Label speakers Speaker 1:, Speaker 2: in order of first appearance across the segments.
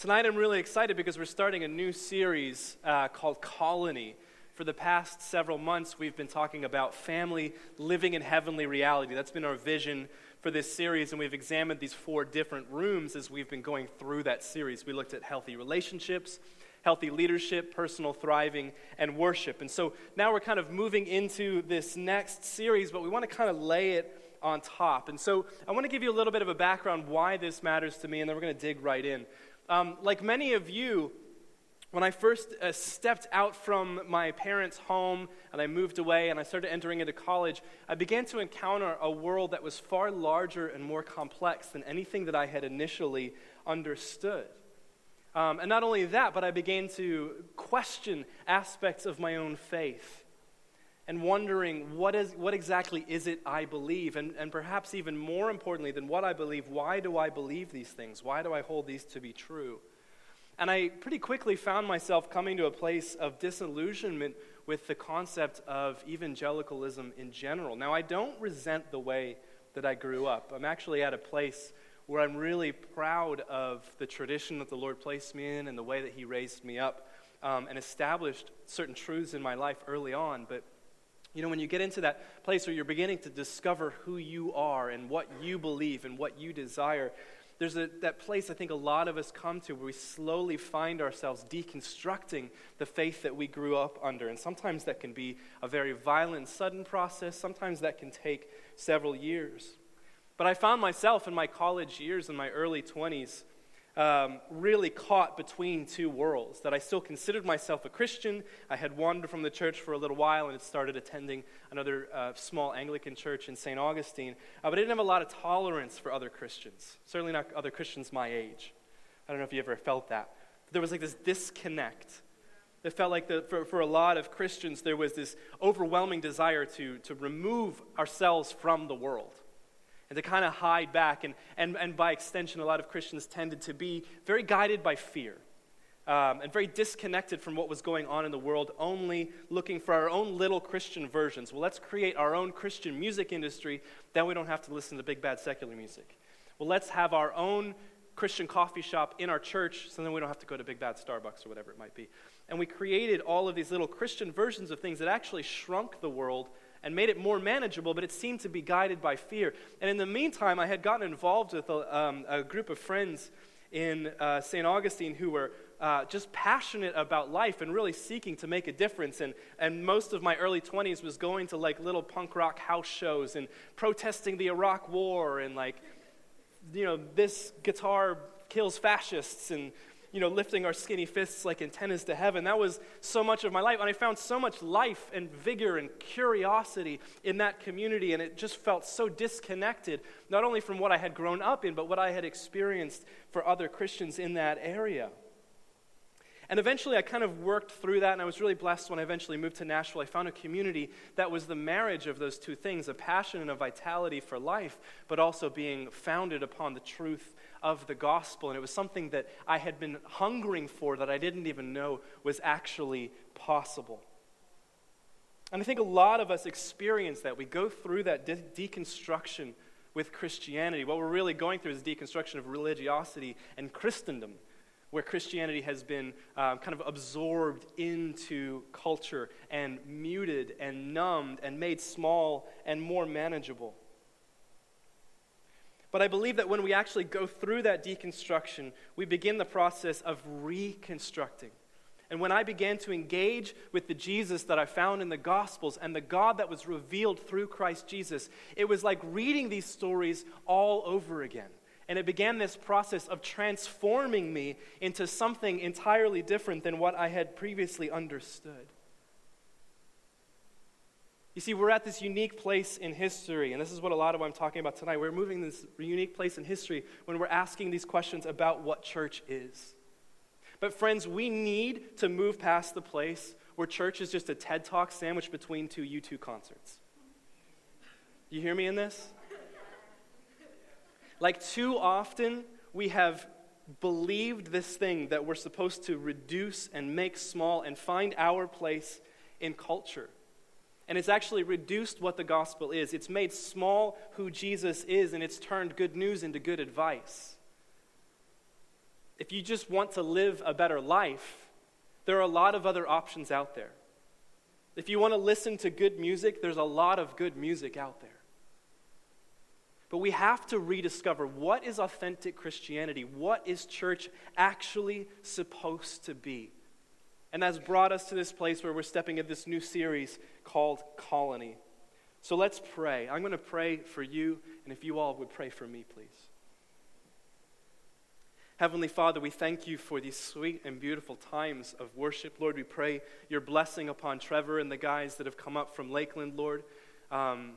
Speaker 1: Tonight I'm really excited because we're starting a new series uh, called Colony. For the past several months, we've been talking about family living in heavenly reality. That's been our vision for this series, and we've examined these four different rooms as we've been going through that series. We looked at healthy relationships, healthy leadership, personal thriving, and worship. And so now we're kind of moving into this next series, but we want to kind of lay it on top. And so I want to give you a little bit of a background why this matters to me, and then we're going to dig right in. Um, like many of you, when I first uh, stepped out from my parents' home and I moved away and I started entering into college, I began to encounter a world that was far larger and more complex than anything that I had initially understood. Um, and not only that, but I began to question aspects of my own faith and wondering what, is, what exactly is it I believe? And, and perhaps even more importantly than what I believe, why do I believe these things? Why do I hold these to be true? And I pretty quickly found myself coming to a place of disillusionment with the concept of evangelicalism in general. Now, I don't resent the way that I grew up. I'm actually at a place where I'm really proud of the tradition that the Lord placed me in and the way that He raised me up um, and established certain truths in my life early on. But you know, when you get into that place where you're beginning to discover who you are and what you believe and what you desire, there's a, that place I think a lot of us come to where we slowly find ourselves deconstructing the faith that we grew up under. And sometimes that can be a very violent, sudden process, sometimes that can take several years. But I found myself in my college years, in my early 20s, um, really caught between two worlds. That I still considered myself a Christian. I had wandered from the church for a little while and had started attending another uh, small Anglican church in St. Augustine. Uh, but I didn't have a lot of tolerance for other Christians, certainly not other Christians my age. I don't know if you ever felt that. There was like this disconnect. It felt like the, for, for a lot of Christians, there was this overwhelming desire to, to remove ourselves from the world and to kind of hide back. And, and, and by extension, a lot of Christians tended to be very guided by fear um, and very disconnected from what was going on in the world, only looking for our own little Christian versions. Well, let's create our own Christian music industry, then we don't have to listen to big bad secular music. Well, let's have our own Christian coffee shop in our church, so then we don't have to go to big bad Starbucks or whatever it might be. And we created all of these little Christian versions of things that actually shrunk the world and made it more manageable, but it seemed to be guided by fear. And in the meantime, I had gotten involved with a, um, a group of friends in uh, St. Augustine who were uh, just passionate about life and really seeking to make a difference. And, and most of my early 20s was going to like little punk rock house shows and protesting the Iraq War and like, you know, this guitar kills fascists and you know, lifting our skinny fists like antennas to heaven. That was so much of my life. And I found so much life and vigor and curiosity in that community. And it just felt so disconnected, not only from what I had grown up in, but what I had experienced for other Christians in that area. And eventually, I kind of worked through that, and I was really blessed when I eventually moved to Nashville. I found a community that was the marriage of those two things a passion and a vitality for life, but also being founded upon the truth of the gospel. And it was something that I had been hungering for that I didn't even know was actually possible. And I think a lot of us experience that. We go through that de- deconstruction with Christianity. What we're really going through is deconstruction of religiosity and Christendom, where Christianity has been um, kind of absorbed into culture and muted and numbed and made small and more manageable. But I believe that when we actually go through that deconstruction, we begin the process of reconstructing. And when I began to engage with the Jesus that I found in the Gospels and the God that was revealed through Christ Jesus, it was like reading these stories all over again. And it began this process of transforming me into something entirely different than what I had previously understood. You see, we're at this unique place in history, and this is what a lot of what I'm talking about tonight. We're moving this unique place in history when we're asking these questions about what church is. But, friends, we need to move past the place where church is just a TED Talk sandwiched between two U2 concerts. You hear me in this? Like, too often, we have believed this thing that we're supposed to reduce and make small and find our place in culture. And it's actually reduced what the gospel is. It's made small who Jesus is, and it's turned good news into good advice. if you just want to live a better life, there are a lot of other options out there. If you want to listen to good music, there's a lot of good music out there. But we have to rediscover what is authentic Christianity? What is church actually supposed to be? And that's brought us to this place where we're stepping into this new series called Colony. So let's pray. I'm going to pray for you, and if you all would pray for me, please. Heavenly Father, we thank you for these sweet and beautiful times of worship. Lord, we pray your blessing upon Trevor and the guys that have come up from Lakeland, Lord. Um,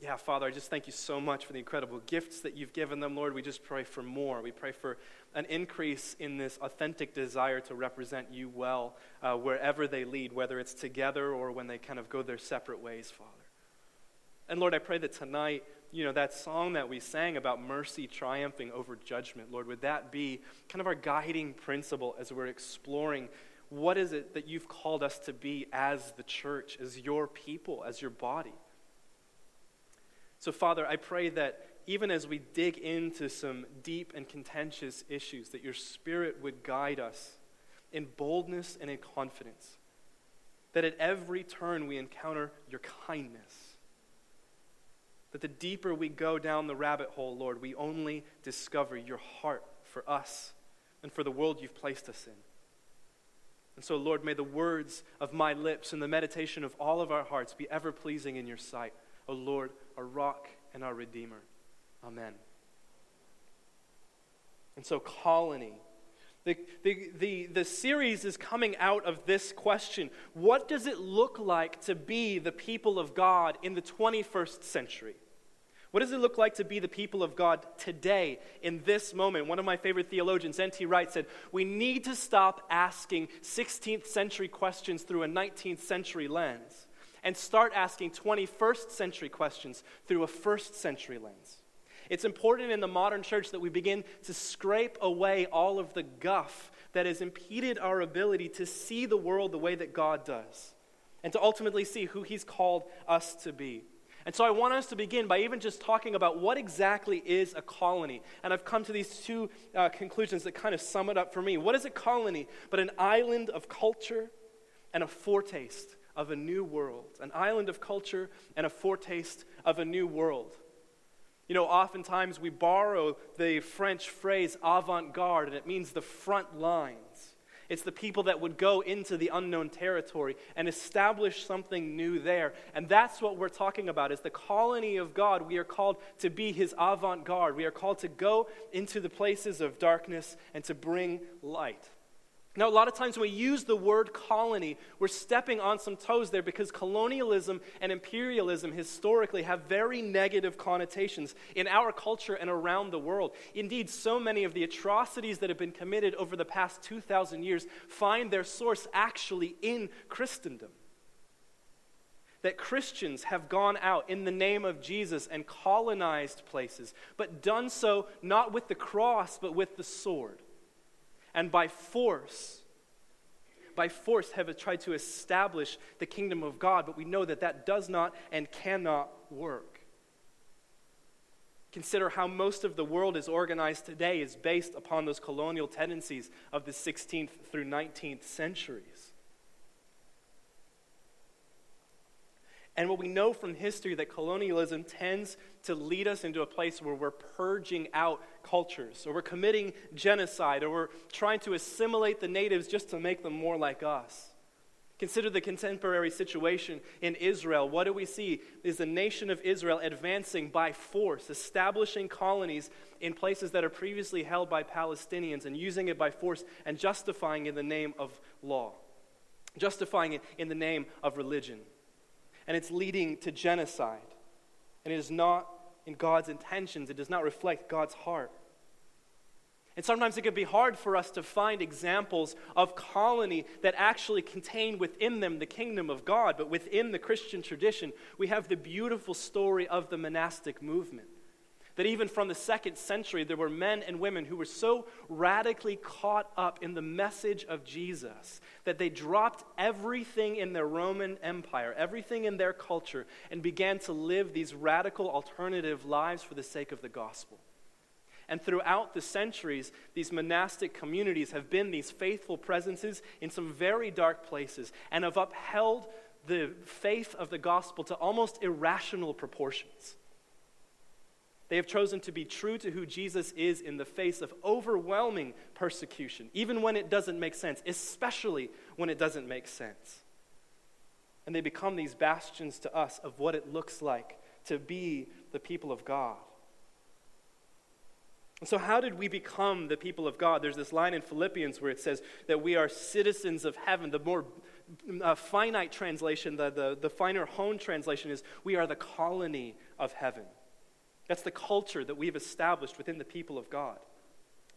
Speaker 1: yeah, Father, I just thank you so much for the incredible gifts that you've given them, Lord. We just pray for more. We pray for an increase in this authentic desire to represent you well uh, wherever they lead, whether it's together or when they kind of go their separate ways, Father. And Lord, I pray that tonight, you know, that song that we sang about mercy triumphing over judgment, Lord, would that be kind of our guiding principle as we're exploring what is it that you've called us to be as the church, as your people, as your body? So, Father, I pray that even as we dig into some deep and contentious issues, that your Spirit would guide us in boldness and in confidence. That at every turn we encounter your kindness. That the deeper we go down the rabbit hole, Lord, we only discover your heart for us and for the world you've placed us in. And so, Lord, may the words of my lips and the meditation of all of our hearts be ever pleasing in your sight. O oh Lord, our rock and our redeemer. Amen. And so, colony. The, the, the, the series is coming out of this question What does it look like to be the people of God in the 21st century? What does it look like to be the people of God today, in this moment? One of my favorite theologians, N.T. Wright, said, We need to stop asking 16th century questions through a 19th century lens and start asking 21st century questions through a first century lens. It's important in the modern church that we begin to scrape away all of the guff that has impeded our ability to see the world the way that God does and to ultimately see who He's called us to be. And so I want us to begin by even just talking about what exactly is a colony. And I've come to these two uh, conclusions that kind of sum it up for me. What is a colony but an island of culture and a foretaste of a new world, an island of culture and a foretaste of a new world. You know, oftentimes we borrow the French phrase avant garde, and it means the front lines. It's the people that would go into the unknown territory and establish something new there. And that's what we're talking about is the colony of God. We are called to be his avant-garde. We are called to go into the places of darkness and to bring light. Now, a lot of times when we use the word colony, we're stepping on some toes there because colonialism and imperialism historically have very negative connotations in our culture and around the world. Indeed, so many of the atrocities that have been committed over the past 2,000 years find their source actually in Christendom. That Christians have gone out in the name of Jesus and colonized places, but done so not with the cross, but with the sword and by force, by force have tried to establish the kingdom of God, but we know that that does not and cannot work. Consider how most of the world is organized today is based upon those colonial tendencies of the 16th through 19th centuries. And what we know from history that colonialism tends to lead us into a place where we're purging out cultures, or we're committing genocide, or we're trying to assimilate the natives just to make them more like us. Consider the contemporary situation in Israel. What do we see? Is the nation of Israel advancing by force, establishing colonies in places that are previously held by Palestinians, and using it by force and justifying it in the name of law, justifying it in the name of religion and it's leading to genocide. And it is not in God's intentions, it does not reflect God's heart. And sometimes it can be hard for us to find examples of colony that actually contain within them the kingdom of God, but within the Christian tradition, we have the beautiful story of the monastic movement that even from the second century, there were men and women who were so radically caught up in the message of Jesus that they dropped everything in their Roman Empire, everything in their culture, and began to live these radical alternative lives for the sake of the gospel. And throughout the centuries, these monastic communities have been these faithful presences in some very dark places and have upheld the faith of the gospel to almost irrational proportions. They have chosen to be true to who Jesus is in the face of overwhelming persecution, even when it doesn't make sense, especially when it doesn't make sense. And they become these bastions to us of what it looks like to be the people of God. And so, how did we become the people of God? There's this line in Philippians where it says that we are citizens of heaven. The more uh, finite translation, the, the, the finer honed translation is we are the colony of heaven. That's the culture that we've established within the people of God.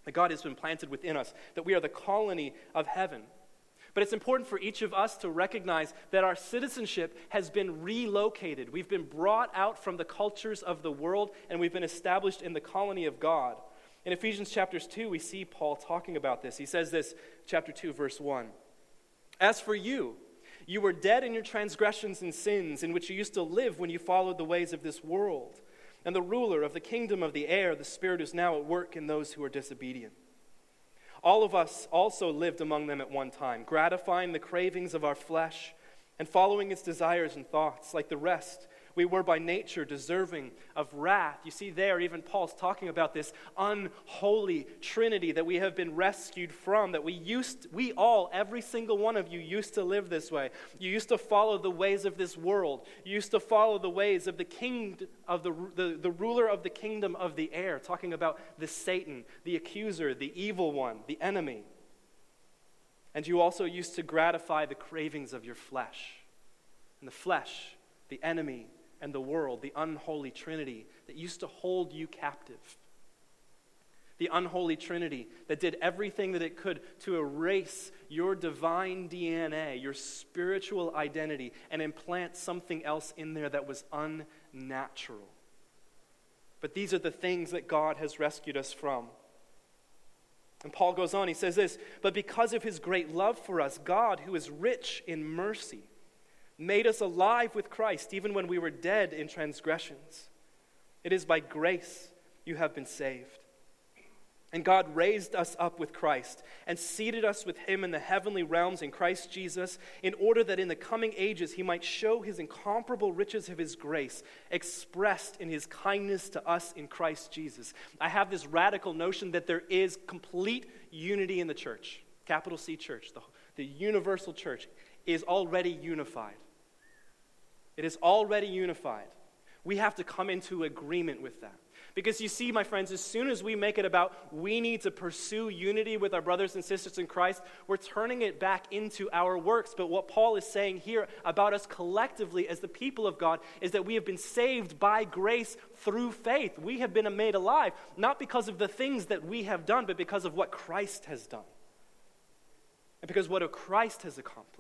Speaker 1: That God has been planted within us, that we are the colony of heaven. But it's important for each of us to recognize that our citizenship has been relocated. We've been brought out from the cultures of the world and we've been established in the colony of God. In Ephesians chapters 2, we see Paul talking about this. He says this, chapter 2, verse 1. As for you, you were dead in your transgressions and sins, in which you used to live when you followed the ways of this world and the ruler of the kingdom of the air, the Spirit is now at work in those who are disobedient. All of us also lived among them at one time, gratifying the cravings of our flesh and following its desires and thoughts. Like the rest, we were by nature deserving of wrath. You see, there, even Paul's talking about this unholy trinity that we have been rescued from, that we used, we all, every single one of you, used to live this way. You used to follow the ways of this world. You used to follow the ways of the king, of the, the, the ruler of the kingdom of the air, talking about the Satan, the accuser, the evil one, the enemy. And you also used to gratify the cravings of your flesh. And the flesh, the enemy, and the world, the unholy trinity that used to hold you captive. The unholy trinity that did everything that it could to erase your divine DNA, your spiritual identity, and implant something else in there that was unnatural. But these are the things that God has rescued us from. And Paul goes on, he says this But because of his great love for us, God, who is rich in mercy, made us alive with Christ even when we were dead in transgressions. It is by grace you have been saved. And God raised us up with Christ and seated us with him in the heavenly realms in Christ Jesus, in order that in the coming ages he might show his incomparable riches of his grace expressed in his kindness to us in Christ Jesus. I have this radical notion that there is complete unity in the church, capital C church, the, the universal church is already unified. It is already unified. We have to come into agreement with that. Because you see, my friends, as soon as we make it about we need to pursue unity with our brothers and sisters in Christ, we're turning it back into our works. But what Paul is saying here about us collectively as the people of God is that we have been saved by grace through faith. We have been made alive, not because of the things that we have done, but because of what Christ has done. And because what Christ has accomplished.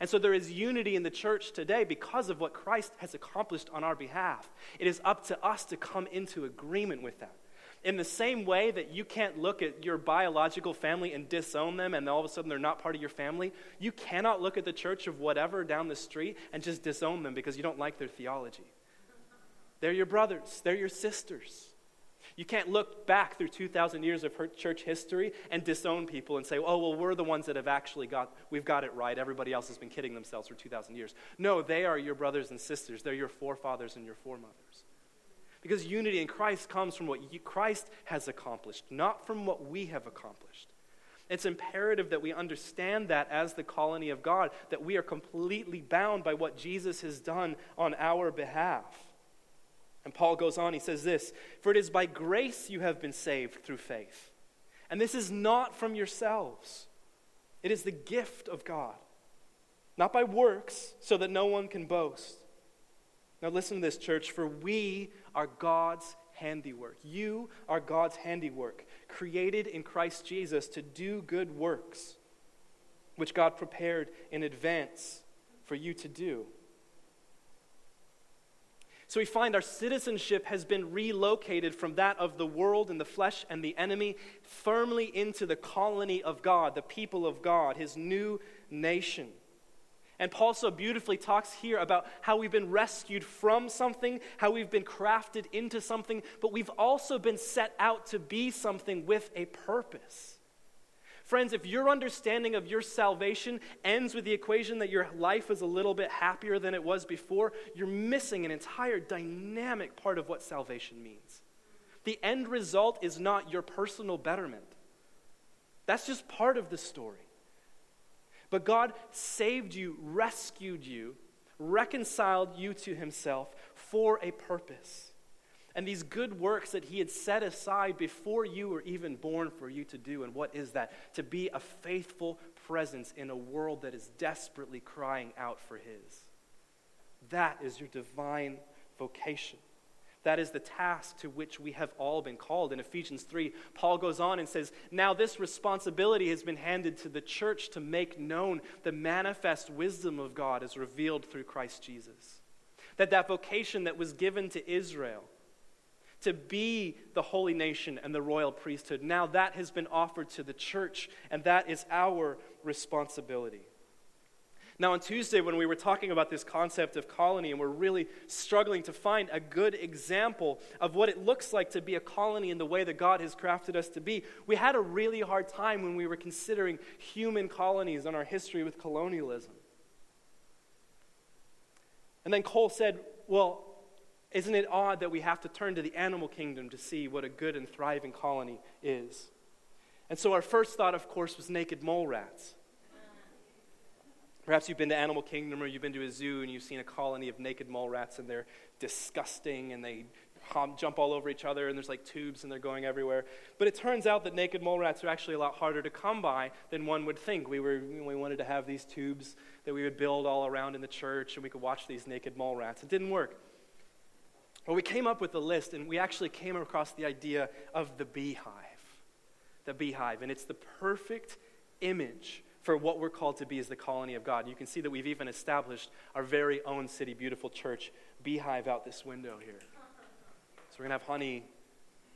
Speaker 1: And so there is unity in the church today because of what Christ has accomplished on our behalf. It is up to us to come into agreement with that. In the same way that you can't look at your biological family and disown them and all of a sudden they're not part of your family, you cannot look at the church of whatever down the street and just disown them because you don't like their theology. They're your brothers, they're your sisters. You can't look back through 2,000 years of church history and disown people and say, oh, well, we're the ones that have actually got, we've got it right. Everybody else has been kidding themselves for 2,000 years. No, they are your brothers and sisters. They're your forefathers and your foremothers. Because unity in Christ comes from what Christ has accomplished, not from what we have accomplished. It's imperative that we understand that as the colony of God, that we are completely bound by what Jesus has done on our behalf. And Paul goes on, he says this For it is by grace you have been saved through faith. And this is not from yourselves, it is the gift of God, not by works, so that no one can boast. Now, listen to this, church, for we are God's handiwork. You are God's handiwork, created in Christ Jesus to do good works, which God prepared in advance for you to do. So we find our citizenship has been relocated from that of the world and the flesh and the enemy firmly into the colony of God, the people of God, his new nation. And Paul so beautifully talks here about how we've been rescued from something, how we've been crafted into something, but we've also been set out to be something with a purpose. Friends, if your understanding of your salvation ends with the equation that your life is a little bit happier than it was before, you're missing an entire dynamic part of what salvation means. The end result is not your personal betterment, that's just part of the story. But God saved you, rescued you, reconciled you to Himself for a purpose. And these good works that He had set aside before you were even born for you to do. And what is that? To be a faithful presence in a world that is desperately crying out for His. That is your divine vocation. That is the task to which we have all been called. In Ephesians 3, Paul goes on and says, Now this responsibility has been handed to the church to make known the manifest wisdom of God as revealed through Christ Jesus. That that vocation that was given to Israel to be the holy nation and the royal priesthood, now that has been offered to the church, and that is our responsibility. Now, on Tuesday, when we were talking about this concept of colony, and we're really struggling to find a good example of what it looks like to be a colony in the way that God has crafted us to be, we had a really hard time when we were considering human colonies and our history with colonialism. And then Cole said, Well, isn't it odd that we have to turn to the animal kingdom to see what a good and thriving colony is? And so, our first thought, of course, was naked mole rats. Perhaps you've been to Animal Kingdom or you've been to a zoo and you've seen a colony of naked mole rats and they're disgusting and they jump all over each other and there's like tubes and they're going everywhere. But it turns out that naked mole rats are actually a lot harder to come by than one would think. We, were, we wanted to have these tubes that we would build all around in the church and we could watch these naked mole rats. It didn't work. Well, we came up with a list and we actually came across the idea of the beehive. The beehive. And it's the perfect image for what we're called to be as the colony of God. You can see that we've even established our very own city, beautiful church beehive out this window here. So we're going to have honey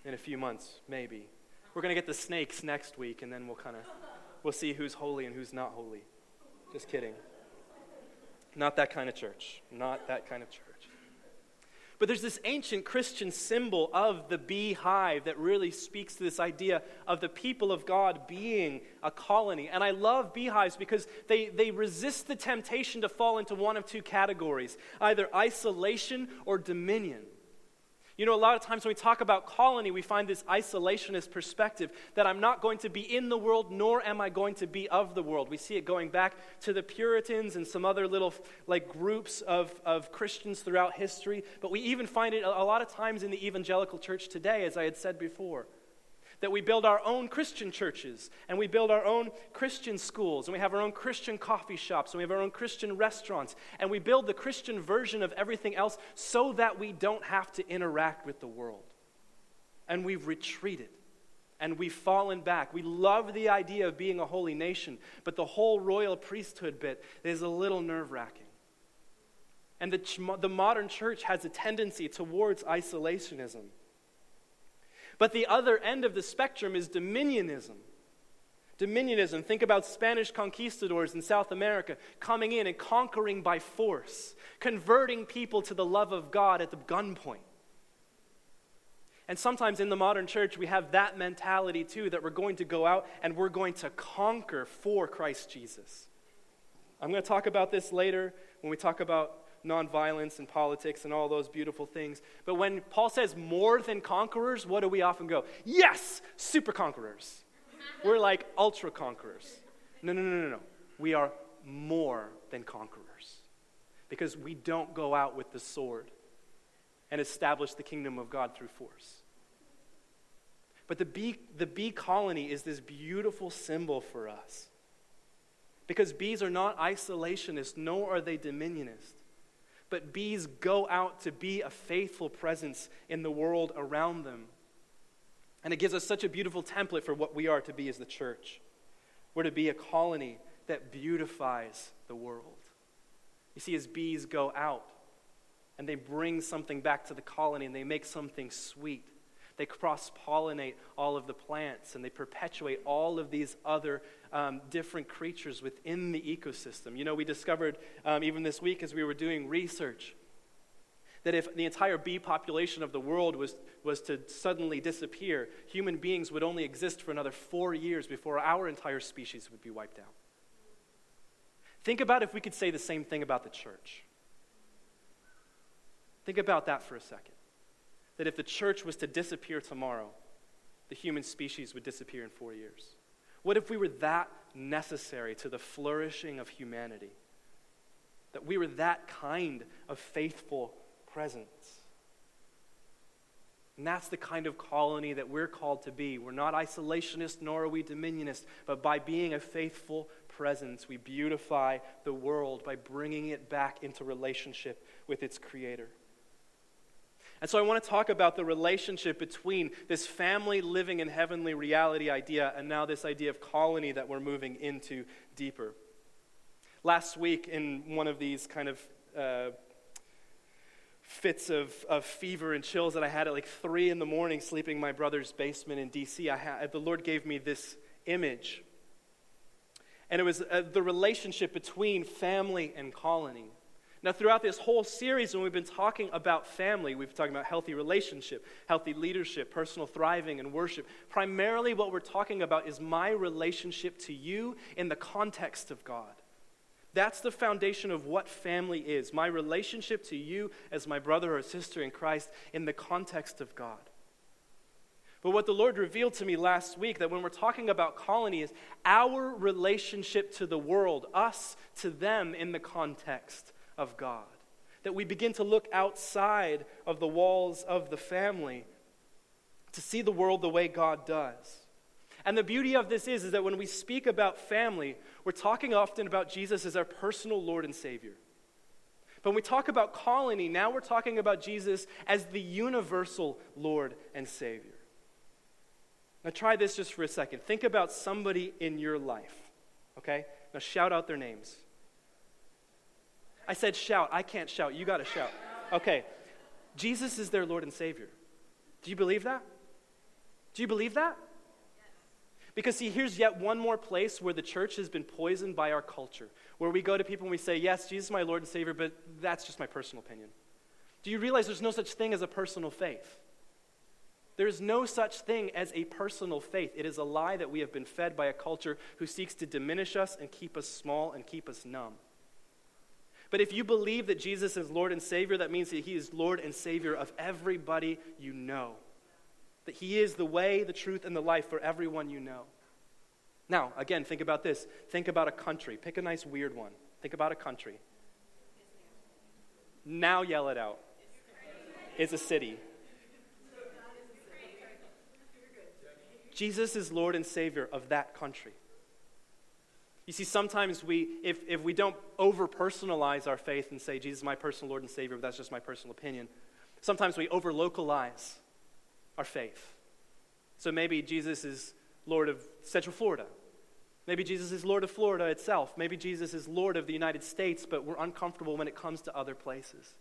Speaker 1: in a few months, maybe. We're going to get the snakes next week, and then we'll kind of we'll see who's holy and who's not holy. Just kidding. Not that kind of church. Not that kind of church. But there's this ancient Christian symbol of the beehive that really speaks to this idea of the people of God being a colony. And I love beehives because they, they resist the temptation to fall into one of two categories either isolation or dominion. You know, a lot of times when we talk about colony, we find this isolationist perspective that I'm not going to be in the world, nor am I going to be of the world. We see it going back to the Puritans and some other little like groups of, of Christians throughout history. But we even find it a lot of times in the evangelical church today, as I had said before that we build our own Christian churches and we build our own Christian schools and we have our own Christian coffee shops and we have our own Christian restaurants and we build the Christian version of everything else so that we don't have to interact with the world. And we've retreated and we've fallen back. We love the idea of being a holy nation, but the whole royal priesthood bit is a little nerve wracking. And the, the modern church has a tendency towards isolationism. But the other end of the spectrum is dominionism. Dominionism, think about Spanish conquistadors in South America coming in and conquering by force, converting people to the love of God at the gunpoint. And sometimes in the modern church, we have that mentality too that we're going to go out and we're going to conquer for Christ Jesus. I'm going to talk about this later when we talk about nonviolence and politics and all those beautiful things. But when Paul says more than conquerors, what do we often go? Yes, super conquerors. We're like ultra conquerors. No, no, no, no, no. We are more than conquerors because we don't go out with the sword and establish the kingdom of God through force. But the bee, the bee colony is this beautiful symbol for us. Because bees are not isolationists, nor are they dominionist but bees go out to be a faithful presence in the world around them. And it gives us such a beautiful template for what we are to be as the church. We're to be a colony that beautifies the world. You see, as bees go out and they bring something back to the colony and they make something sweet, They cross pollinate all of the plants and they perpetuate all of these other um, different creatures within the ecosystem. You know, we discovered um, even this week as we were doing research that if the entire bee population of the world was, was to suddenly disappear, human beings would only exist for another four years before our entire species would be wiped out. Think about if we could say the same thing about the church. Think about that for a second. That if the church was to disappear tomorrow, the human species would disappear in four years. What if we were that necessary to the flourishing of humanity? That we were that kind of faithful presence? And that's the kind of colony that we're called to be. We're not isolationist, nor are we dominionist, but by being a faithful presence, we beautify the world by bringing it back into relationship with its creator. And so I want to talk about the relationship between this family living in heavenly reality idea and now this idea of colony that we're moving into deeper. Last week, in one of these kind of uh, fits of, of fever and chills that I had at like three in the morning sleeping in my brother's basement in DC, I had, the Lord gave me this image. And it was uh, the relationship between family and colony. Now, throughout this whole series, when we've been talking about family, we've been talking about healthy relationship, healthy leadership, personal thriving, and worship. Primarily, what we're talking about is my relationship to you in the context of God. That's the foundation of what family is my relationship to you as my brother or sister in Christ in the context of God. But what the Lord revealed to me last week that when we're talking about colony is our relationship to the world, us to them in the context of God. That we begin to look outside of the walls of the family to see the world the way God does. And the beauty of this is, is that when we speak about family, we're talking often about Jesus as our personal Lord and Savior. But when we talk about colony, now we're talking about Jesus as the universal Lord and Savior. Now, try this just for a second. Think about somebody in your life, okay? Now, shout out their names. I said shout. I can't shout. You got to shout. Okay. Jesus is their Lord and Savior. Do you believe that? Do you believe that? Because, see, here's yet one more place where the church has been poisoned by our culture, where we go to people and we say, Yes, Jesus is my Lord and Savior, but that's just my personal opinion. Do you realize there's no such thing as a personal faith? There is no such thing as a personal faith. It is a lie that we have been fed by a culture who seeks to diminish us and keep us small and keep us numb. But if you believe that Jesus is Lord and Savior, that means that He is Lord and Savior of everybody you know that He is the way, the truth, and the life for everyone you know. Now, again, think about this. Think about a country. Pick a nice, weird one. Think about a country. Now yell it out. It's a city. Jesus is Lord and Savior of that country. You see, sometimes we, if, if we don't over personalize our faith and say, Jesus is my personal Lord and Savior, but that's just my personal opinion, sometimes we over localize our faith. So maybe Jesus is Lord of Central Florida. Maybe Jesus is Lord of Florida itself. Maybe Jesus is Lord of the United States, but we're uncomfortable when it comes to other places.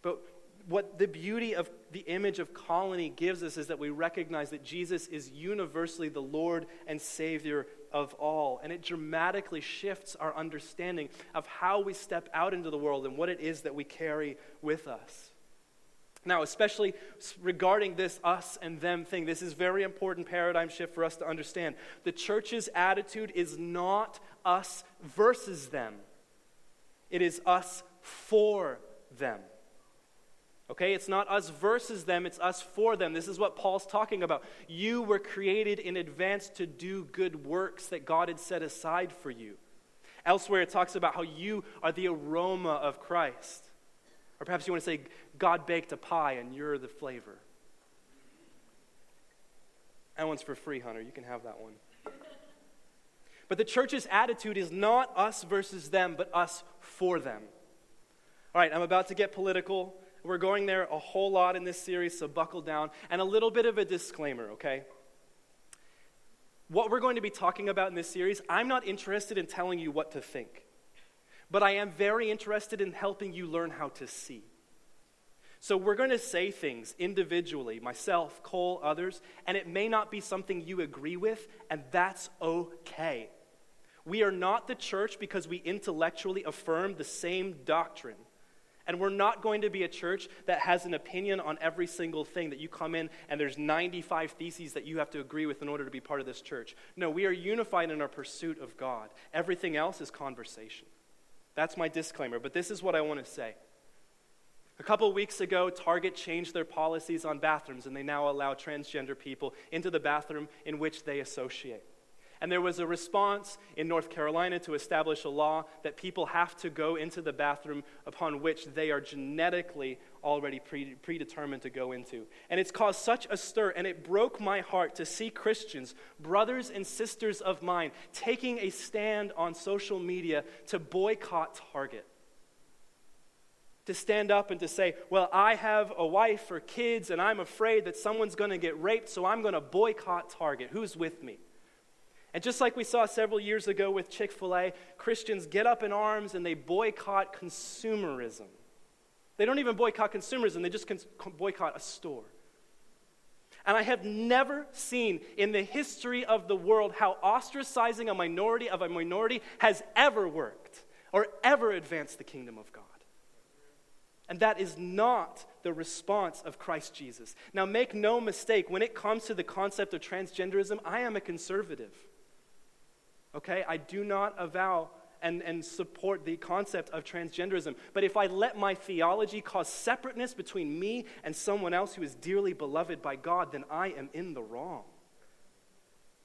Speaker 1: But what the beauty of the image of colony gives us is that we recognize that Jesus is universally the Lord and Savior of all. And it dramatically shifts our understanding of how we step out into the world and what it is that we carry with us. Now, especially regarding this us and them thing, this is very important paradigm shift for us to understand. The church's attitude is not us versus them. It is us for them. Okay, it's not us versus them, it's us for them. This is what Paul's talking about. You were created in advance to do good works that God had set aside for you. Elsewhere, it talks about how you are the aroma of Christ. Or perhaps you want to say, God baked a pie and you're the flavor. That one's for free, Hunter. You can have that one. But the church's attitude is not us versus them, but us for them. All right, I'm about to get political. We're going there a whole lot in this series, so buckle down. And a little bit of a disclaimer, okay? What we're going to be talking about in this series, I'm not interested in telling you what to think but I am very interested in helping you learn how to see. So we're going to say things individually, myself, Cole, others, and it may not be something you agree with, and that's okay. We are not the church because we intellectually affirm the same doctrine. And we're not going to be a church that has an opinion on every single thing that you come in and there's 95 theses that you have to agree with in order to be part of this church. No, we are unified in our pursuit of God. Everything else is conversation. That's my disclaimer, but this is what I want to say. A couple weeks ago, Target changed their policies on bathrooms and they now allow transgender people into the bathroom in which they associate. And there was a response in North Carolina to establish a law that people have to go into the bathroom upon which they are genetically already pre- predetermined to go into. And it's caused such a stir, and it broke my heart to see Christians, brothers and sisters of mine, taking a stand on social media to boycott Target. To stand up and to say, Well, I have a wife or kids, and I'm afraid that someone's going to get raped, so I'm going to boycott Target. Who's with me? And just like we saw several years ago with Chick fil A, Christians get up in arms and they boycott consumerism. They don't even boycott consumerism, they just cons- boycott a store. And I have never seen in the history of the world how ostracizing a minority of a minority has ever worked or ever advanced the kingdom of God. And that is not the response of Christ Jesus. Now, make no mistake, when it comes to the concept of transgenderism, I am a conservative. Okay? I do not avow and, and support the concept of transgenderism. But if I let my theology cause separateness between me and someone else who is dearly beloved by God, then I am in the wrong.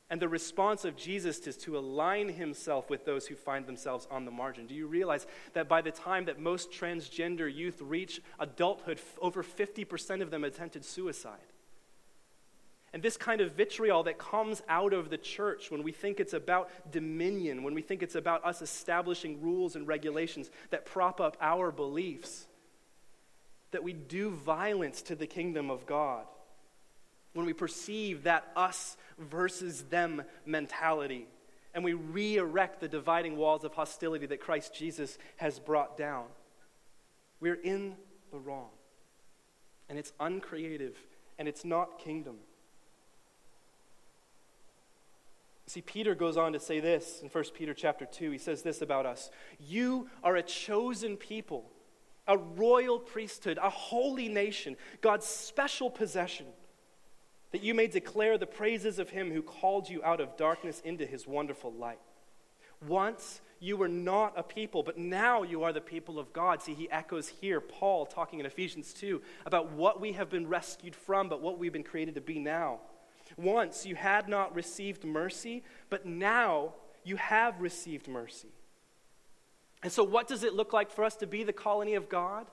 Speaker 1: And the response of Jesus is to align himself with those who find themselves on the margin. Do you realize that by the time that most transgender youth reach adulthood, over 50% of them attempted suicide? And this kind of vitriol that comes out of the church when we think it's about dominion, when we think it's about us establishing rules and regulations that prop up our beliefs, that we do violence to the kingdom of God, when we perceive that us versus them mentality, and we re erect the dividing walls of hostility that Christ Jesus has brought down, we're in the wrong. And it's uncreative, and it's not kingdom. See, Peter goes on to say this in 1 Peter chapter 2. He says this about us You are a chosen people, a royal priesthood, a holy nation, God's special possession, that you may declare the praises of him who called you out of darkness into his wonderful light. Once you were not a people, but now you are the people of God. See, he echoes here, Paul talking in Ephesians 2 about what we have been rescued from, but what we've been created to be now. Once you had not received mercy, but now you have received mercy. And so, what does it look like for us to be the colony of God?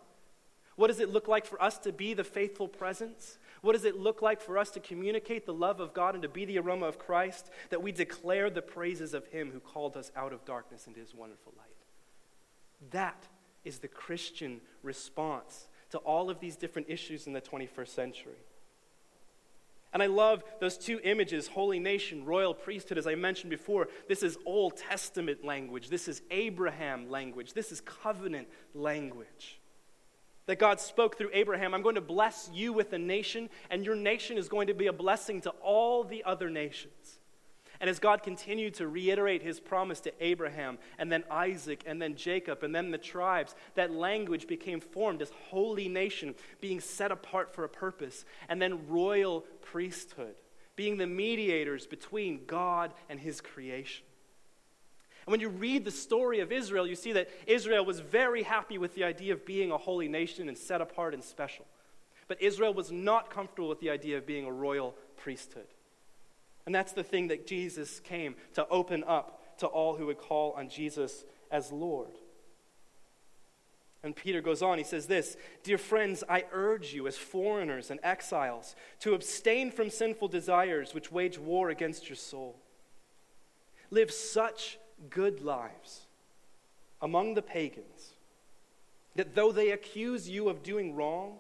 Speaker 1: What does it look like for us to be the faithful presence? What does it look like for us to communicate the love of God and to be the aroma of Christ? That we declare the praises of Him who called us out of darkness into His wonderful light. That is the Christian response to all of these different issues in the 21st century. And I love those two images holy nation, royal priesthood, as I mentioned before. This is Old Testament language. This is Abraham language. This is covenant language. That God spoke through Abraham I'm going to bless you with a nation, and your nation is going to be a blessing to all the other nations. And as God continued to reiterate his promise to Abraham, and then Isaac, and then Jacob, and then the tribes, that language became formed as holy nation, being set apart for a purpose, and then royal priesthood, being the mediators between God and his creation. And when you read the story of Israel, you see that Israel was very happy with the idea of being a holy nation and set apart and special. But Israel was not comfortable with the idea of being a royal priesthood. And that's the thing that Jesus came to open up to all who would call on Jesus as Lord. And Peter goes on, he says this Dear friends, I urge you as foreigners and exiles to abstain from sinful desires which wage war against your soul. Live such good lives among the pagans that though they accuse you of doing wrong,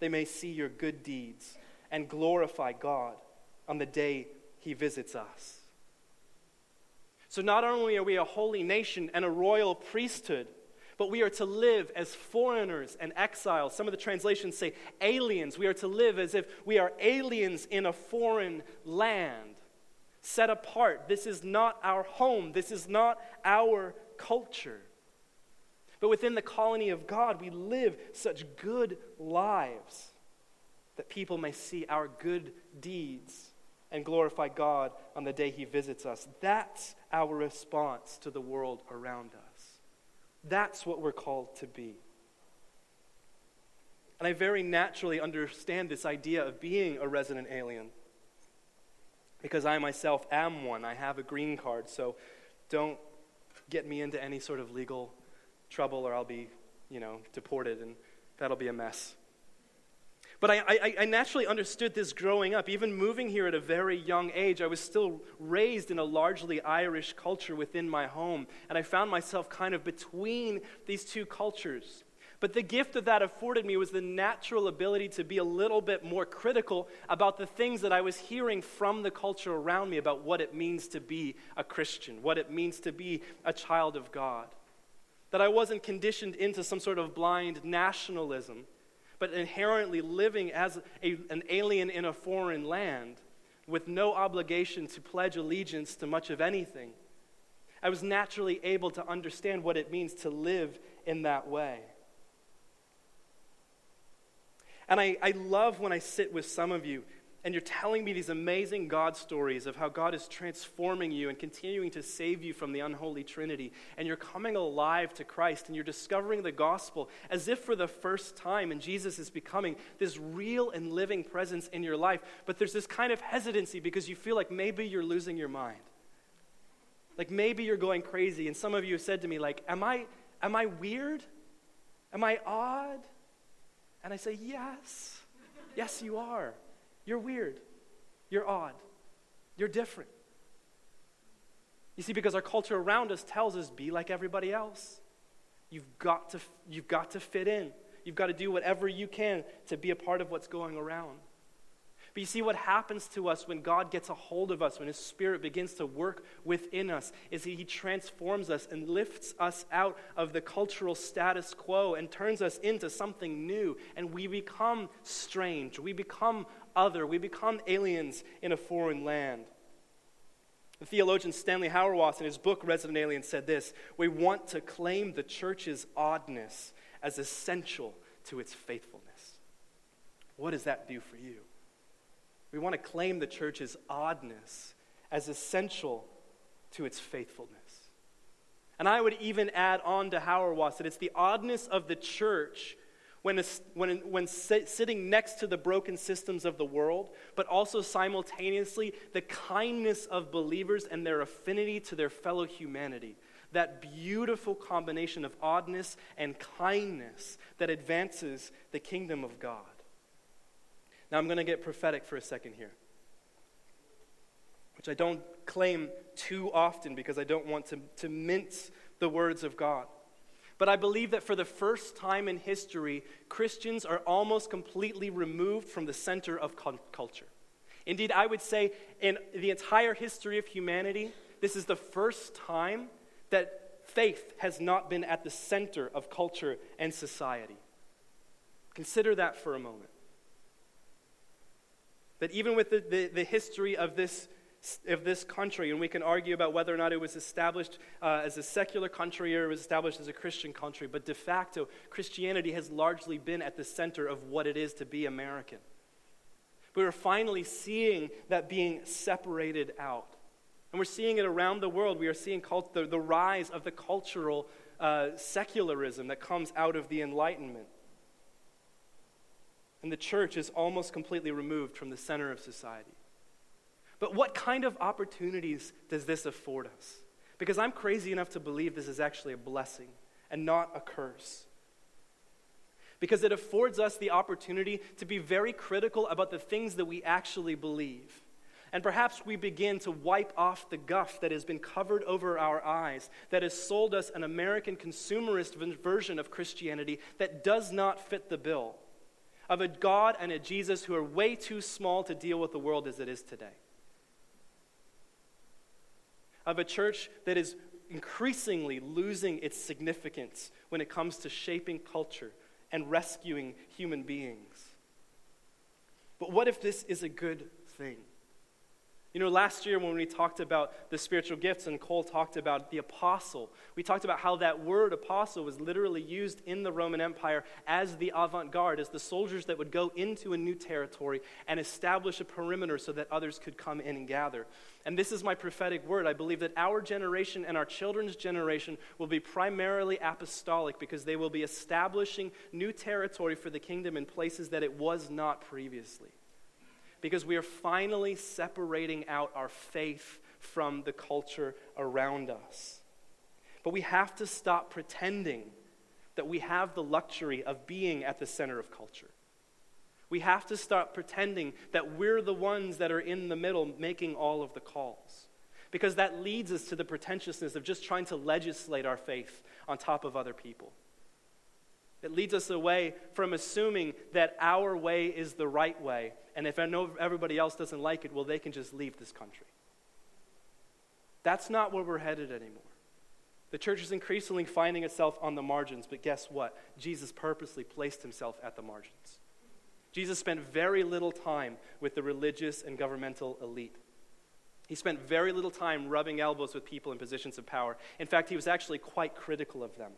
Speaker 1: they may see your good deeds and glorify God on the day he visits us. So not only are we a holy nation and a royal priesthood, but we are to live as foreigners and exiles. Some of the translations say aliens. We are to live as if we are aliens in a foreign land, set apart. This is not our home, this is not our culture. But within the colony of God, we live such good lives that people may see our good deeds and glorify God on the day He visits us. That's our response to the world around us. That's what we're called to be. And I very naturally understand this idea of being a resident alien because I myself am one. I have a green card, so don't get me into any sort of legal trouble or I'll be, you know, deported and that'll be a mess. But I, I, I, naturally understood this growing up. Even moving here at a very young age, I was still raised in a largely Irish culture within my home. And I found myself kind of between these two cultures. But the gift that that afforded me was the natural ability to be a little bit more critical about the things that I was hearing from the culture around me about what it means to be a Christian, what it means to be a child of God. That I wasn't conditioned into some sort of blind nationalism but inherently living as a, an alien in a foreign land with no obligation to pledge allegiance to much of anything. I was naturally able to understand what it means to live in that way. And I, I love when I sit with some of you and you're telling me these amazing God stories of how God is transforming you and continuing to save you from the unholy Trinity, and you're coming alive to Christ and you're discovering the gospel as if for the first time, and Jesus is becoming this real and living presence in your life, but there's this kind of hesitancy because you feel like maybe you're losing your mind. Like maybe you're going crazy, and some of you have said to me, like, am I, am I weird? Am I odd? And I say, yes. Yes, you are. You're weird. You're odd. You're different. You see, because our culture around us tells us be like everybody else. You've got to, you've got to fit in. You've got to do whatever you can to be a part of what's going around. But you see, what happens to us when God gets a hold of us, when His Spirit begins to work within us, is He transforms us and lifts us out of the cultural status quo and turns us into something new. And we become strange. We become other. We become aliens in a foreign land. The theologian Stanley Hauerwas, in his book Resident Alien, said this We want to claim the church's oddness as essential to its faithfulness. What does that do for you? We want to claim the church's oddness as essential to its faithfulness. And I would even add on to Hauerwas that it's the oddness of the church when, when, when sitting next to the broken systems of the world, but also simultaneously the kindness of believers and their affinity to their fellow humanity. That beautiful combination of oddness and kindness that advances the kingdom of God. Now, I'm going to get prophetic for a second here, which I don't claim too often because I don't want to, to mince the words of God. But I believe that for the first time in history, Christians are almost completely removed from the center of culture. Indeed, I would say in the entire history of humanity, this is the first time that faith has not been at the center of culture and society. Consider that for a moment. That even with the, the, the history of this, of this country, and we can argue about whether or not it was established uh, as a secular country or it was established as a Christian country, but de facto, Christianity has largely been at the center of what it is to be American. We're finally seeing that being separated out. And we're seeing it around the world. We are seeing cult- the, the rise of the cultural uh, secularism that comes out of the Enlightenment. And the church is almost completely removed from the center of society. But what kind of opportunities does this afford us? Because I'm crazy enough to believe this is actually a blessing and not a curse. Because it affords us the opportunity to be very critical about the things that we actually believe. And perhaps we begin to wipe off the guff that has been covered over our eyes, that has sold us an American consumerist version of Christianity that does not fit the bill of a God and a Jesus who are way too small to deal with the world as it is today. Of a church that is increasingly losing its significance when it comes to shaping culture and rescuing human beings. But what if this is a good thing? You know, last year when we talked about the spiritual gifts and Cole talked about the apostle, we talked about how that word apostle was literally used in the Roman Empire as the avant garde, as the soldiers that would go into a new territory and establish a perimeter so that others could come in and gather. And this is my prophetic word. I believe that our generation and our children's generation will be primarily apostolic because they will be establishing new territory for the kingdom in places that it was not previously because we are finally separating out our faith from the culture around us. But we have to stop pretending that we have the luxury of being at the center of culture. We have to stop pretending that we're the ones that are in the middle making all of the calls. Because that leads us to the pretentiousness of just trying to legislate our faith on top of other people. It leads us away from assuming that our way is the right way. And if I know everybody else doesn't like it, well, they can just leave this country. That's not where we're headed anymore. The church is increasingly finding itself on the margins, but guess what? Jesus purposely placed himself at the margins. Jesus spent very little time with the religious and governmental elite. He spent very little time rubbing elbows with people in positions of power. In fact, he was actually quite critical of them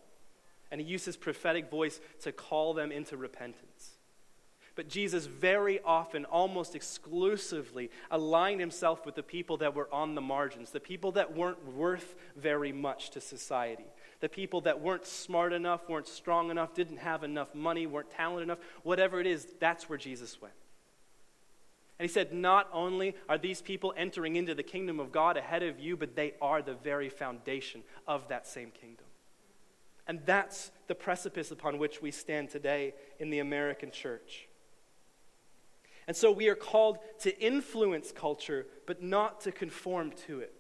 Speaker 1: and he used his prophetic voice to call them into repentance. But Jesus very often, almost exclusively, aligned himself with the people that were on the margins, the people that weren't worth very much to society, the people that weren't smart enough, weren't strong enough, didn't have enough money, weren't talented enough, whatever it is, that's where Jesus went. And he said, Not only are these people entering into the kingdom of God ahead of you, but they are the very foundation of that same kingdom. And that's the precipice upon which we stand today in the American church. And so we are called to influence culture, but not to conform to it.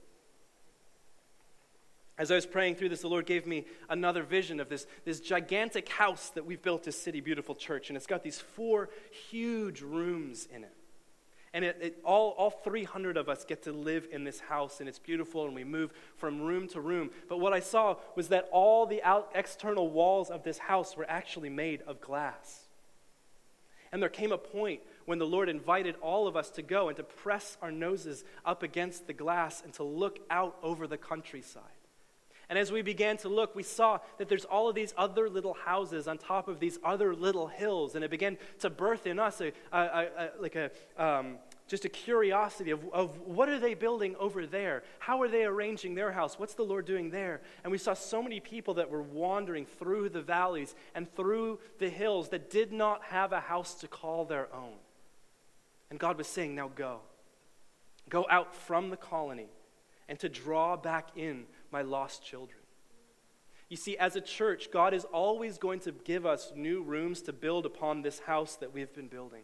Speaker 1: As I was praying through this, the Lord gave me another vision of this, this gigantic house that we've built as City Beautiful Church. And it's got these four huge rooms in it. And it, it, all, all 300 of us get to live in this house, and it's beautiful, and we move from room to room. But what I saw was that all the out, external walls of this house were actually made of glass. And there came a point when the Lord invited all of us to go and to press our noses up against the glass and to look out over the countryside. And as we began to look, we saw that there's all of these other little houses on top of these other little hills. And it began to birth in us a, a, a, like a, um, just a curiosity of, of what are they building over there? How are they arranging their house? What's the Lord doing there? And we saw so many people that were wandering through the valleys and through the hills that did not have a house to call their own. And God was saying, now go. Go out from the colony and to draw back in my lost children. You see, as a church, God is always going to give us new rooms to build upon this house that we've been building.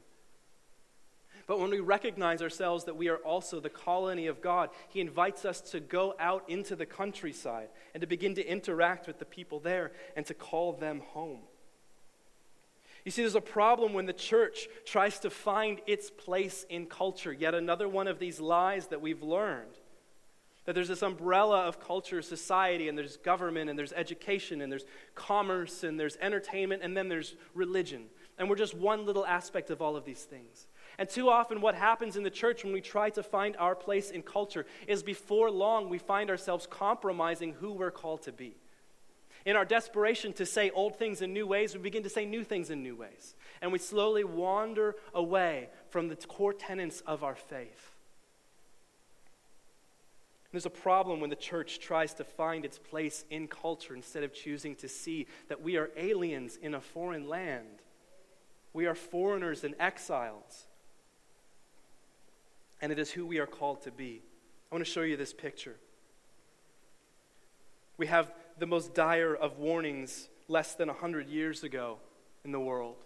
Speaker 1: But when we recognize ourselves that we are also the colony of God, He invites us to go out into the countryside and to begin to interact with the people there and to call them home. You see, there's a problem when the church tries to find its place in culture. Yet another one of these lies that we've learned that there's this umbrella of culture, society, and there's government, and there's education, and there's commerce, and there's entertainment, and then there's religion. And we're just one little aspect of all of these things. And too often, what happens in the church when we try to find our place in culture is before long we find ourselves compromising who we're called to be. In our desperation to say old things in new ways, we begin to say new things in new ways. And we slowly wander away from the core tenets of our faith. There's a problem when the church tries to find its place in culture instead of choosing to see that we are aliens in a foreign land. We are foreigners and exiles. And it is who we are called to be. I want to show you this picture. We have the most dire of warnings less than 100 years ago in the world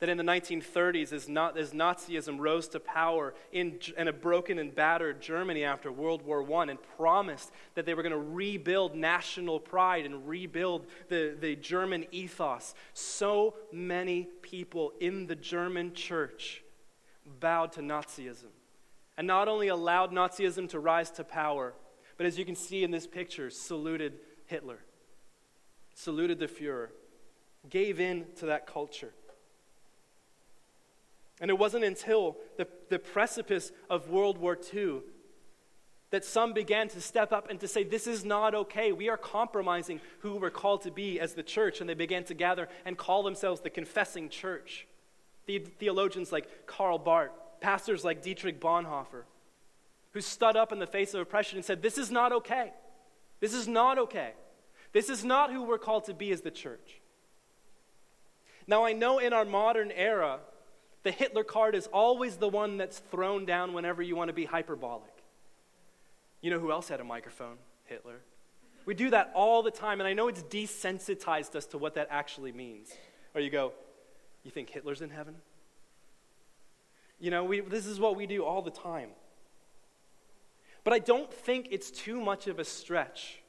Speaker 1: that in the 1930s, as, not, as Nazism rose to power in, in a broken and battered Germany after World War I and promised that they were going to rebuild national pride and rebuild the, the German ethos, so many people in the German church bowed to Nazism. And not only allowed Nazism to rise to power, but as you can see in this picture, saluted Hitler, saluted the Fuhrer, gave in to that culture. And it wasn't until the, the precipice of World War II that some began to step up and to say, This is not okay. We are compromising who we're called to be as the church. And they began to gather and call themselves the confessing church. The, theologians like Karl Barth, pastors like Dietrich Bonhoeffer, who stood up in the face of oppression and said, This is not okay. This is not okay. This is not who we're called to be as the church. Now, I know in our modern era, the Hitler card is always the one that's thrown down whenever you want to be hyperbolic. You know who else had a microphone? Hitler. We do that all the time, and I know it's desensitized us to what that actually means. Or you go, You think Hitler's in heaven? You know, we, this is what we do all the time. But I don't think it's too much of a stretch.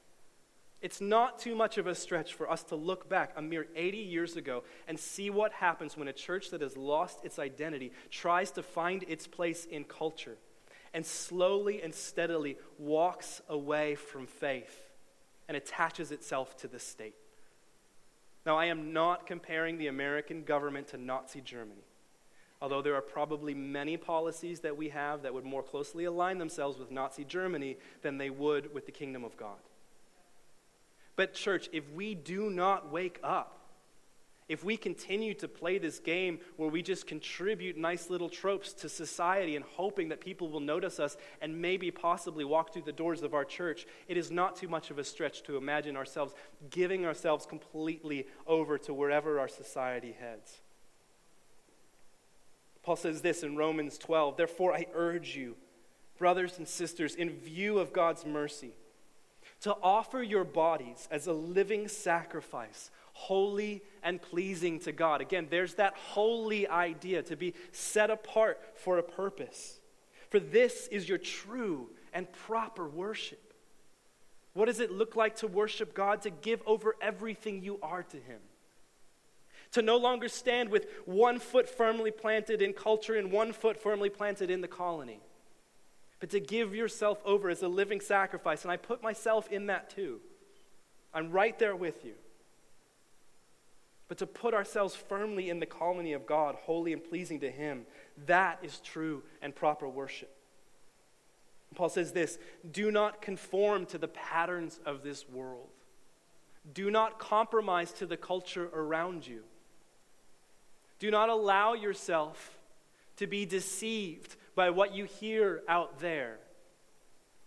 Speaker 1: It's not too much of a stretch for us to look back a mere 80 years ago and see what happens when a church that has lost its identity tries to find its place in culture and slowly and steadily walks away from faith and attaches itself to the state. Now, I am not comparing the American government to Nazi Germany, although there are probably many policies that we have that would more closely align themselves with Nazi Germany than they would with the kingdom of God. But, church, if we do not wake up, if we continue to play this game where we just contribute nice little tropes to society and hoping that people will notice us and maybe possibly walk through the doors of our church, it is not too much of a stretch to imagine ourselves giving ourselves completely over to wherever our society heads. Paul says this in Romans 12 Therefore, I urge you, brothers and sisters, in view of God's mercy, to offer your bodies as a living sacrifice holy and pleasing to God. Again, there's that holy idea to be set apart for a purpose. For this is your true and proper worship. What does it look like to worship God? To give over everything you are to Him. To no longer stand with one foot firmly planted in culture and one foot firmly planted in the colony, but to give yourself over as a living sacrifice. And I put myself in that too. I'm right there with you but to put ourselves firmly in the colony of God, holy and pleasing to Him. That is true and proper worship. Paul says this do not conform to the patterns of this world, do not compromise to the culture around you. Do not allow yourself to be deceived by what you hear out there.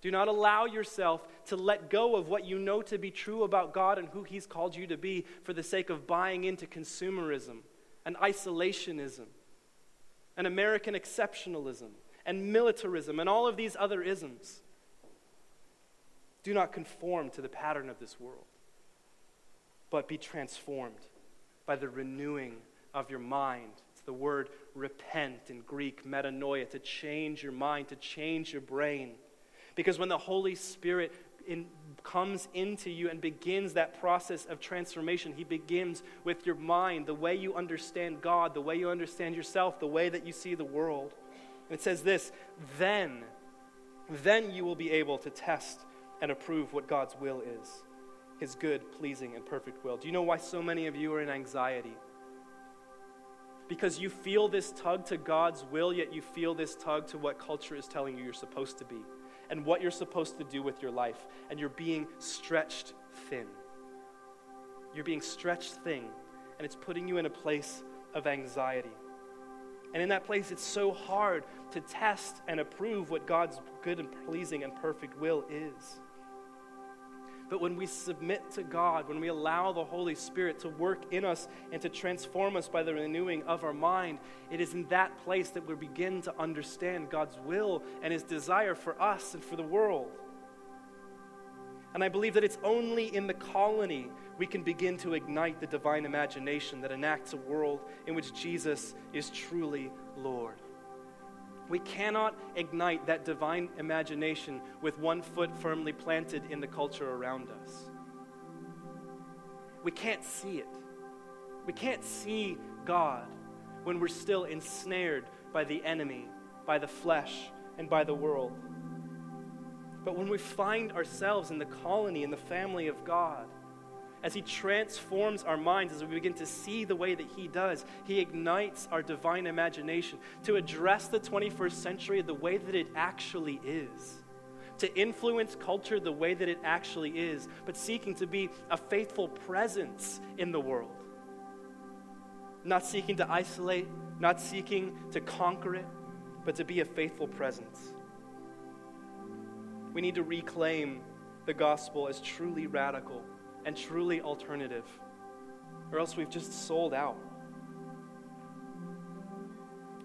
Speaker 1: Do not allow yourself to let go of what you know to be true about God and who He's called you to be for the sake of buying into consumerism and isolationism and American exceptionalism and militarism and all of these other isms. Do not conform to the pattern of this world, but be transformed by the renewing of your mind. The word repent in Greek, metanoia, to change your mind, to change your brain because when the Holy Spirit in, comes into you and begins that process of transformation, He begins with your mind, the way you understand God, the way you understand yourself, the way that you see the world. And it says this then, then you will be able to test and approve what God's will is His good, pleasing, and perfect will. Do you know why so many of you are in anxiety? Because you feel this tug to God's will, yet you feel this tug to what culture is telling you you're supposed to be and what you're supposed to do with your life, and you're being stretched thin. You're being stretched thin, and it's putting you in a place of anxiety. And in that place, it's so hard to test and approve what God's good and pleasing and perfect will is. But when we submit to God, when we allow the Holy Spirit to work in us and to transform us by the renewing of our mind, it is in that place that we begin to understand God's will and His desire for us and for the world. And I believe that it's only in the colony we can begin to ignite the divine imagination that enacts a world in which Jesus is truly Lord. We cannot ignite that divine imagination with one foot firmly planted in the culture around us. We can't see it. We can't see God when we're still ensnared by the enemy, by the flesh, and by the world. but when we find ourselves in the colony, in the family of God, as He transforms our minds, as we begin to see the way that He does, He ignites our divine imagination to address the 21st century the way that it actually is, to influence culture the way that it actually is, but seeking to be a faithful presence in the world. Not seeking to isolate, not seeking to conquer it, but to be a faithful presence. We need to reclaim the gospel as truly radical and truly alternative, or else we've just sold out.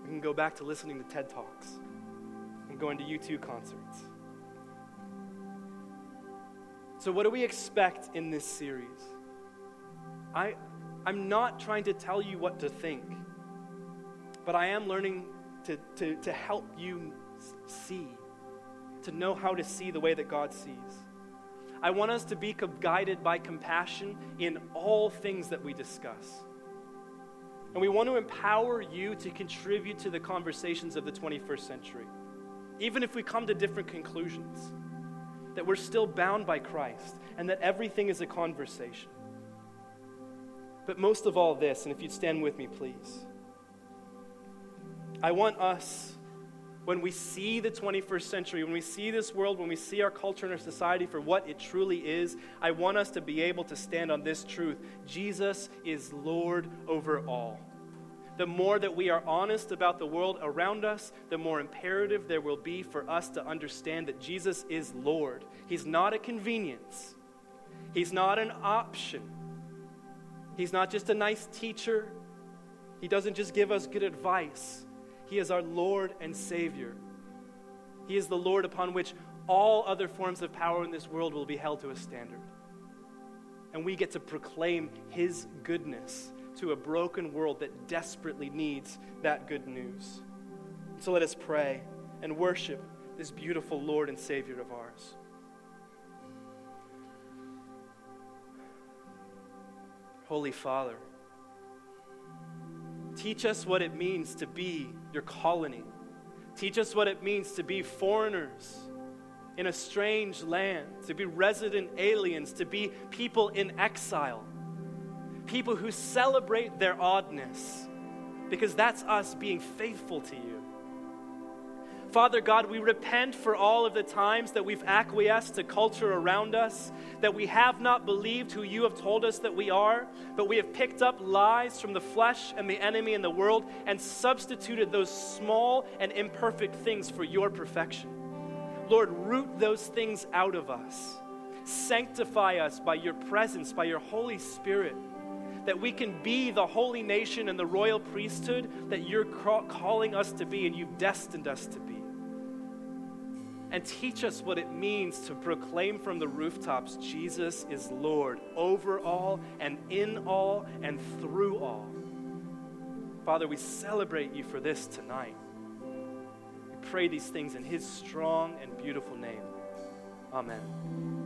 Speaker 1: We can go back to listening to TED Talks and going to U2 concerts. So, what do we expect in this series? I, I'm not trying to tell you what to think, but I am learning to, to, to help you see, to know how to see the way that God sees. I want us to be guided by compassion in all things that we discuss. And we want to empower you to contribute to the conversations of the 21st century. Even if we come to different conclusions, that we're still bound by Christ and that everything is a conversation. But most of all, this, and if you'd stand with me, please. I want us when we see the 21st century, when we see this world, when we see our culture and our society for what it truly is, I want us to be able to stand on this truth Jesus is Lord over all. The more that we are honest about the world around us, the more imperative there will be for us to understand that Jesus is Lord. He's not a convenience, He's not an option. He's not just a nice teacher. He doesn't just give us good advice. He is our Lord and Savior. He is the Lord upon which all other forms of power in this world will be held to a standard. And we get to proclaim His goodness to a broken world that desperately needs that good news. So let us pray and worship this beautiful Lord and Savior of ours. Holy Father, Teach us what it means to be your colony. Teach us what it means to be foreigners in a strange land, to be resident aliens, to be people in exile, people who celebrate their oddness, because that's us being faithful to you. Father God, we repent for all of the times that we've acquiesced to culture around us, that we have not believed who you have told us that we are, but we have picked up lies from the flesh and the enemy in the world and substituted those small and imperfect things for your perfection. Lord, root those things out of us. Sanctify us by your presence, by your Holy Spirit that we can be the holy nation and the royal priesthood that you're calling us to be and you've destined us to be and teach us what it means to proclaim from the rooftops Jesus is Lord over all and in all and through all. Father, we celebrate you for this tonight. We pray these things in his strong and beautiful name. Amen.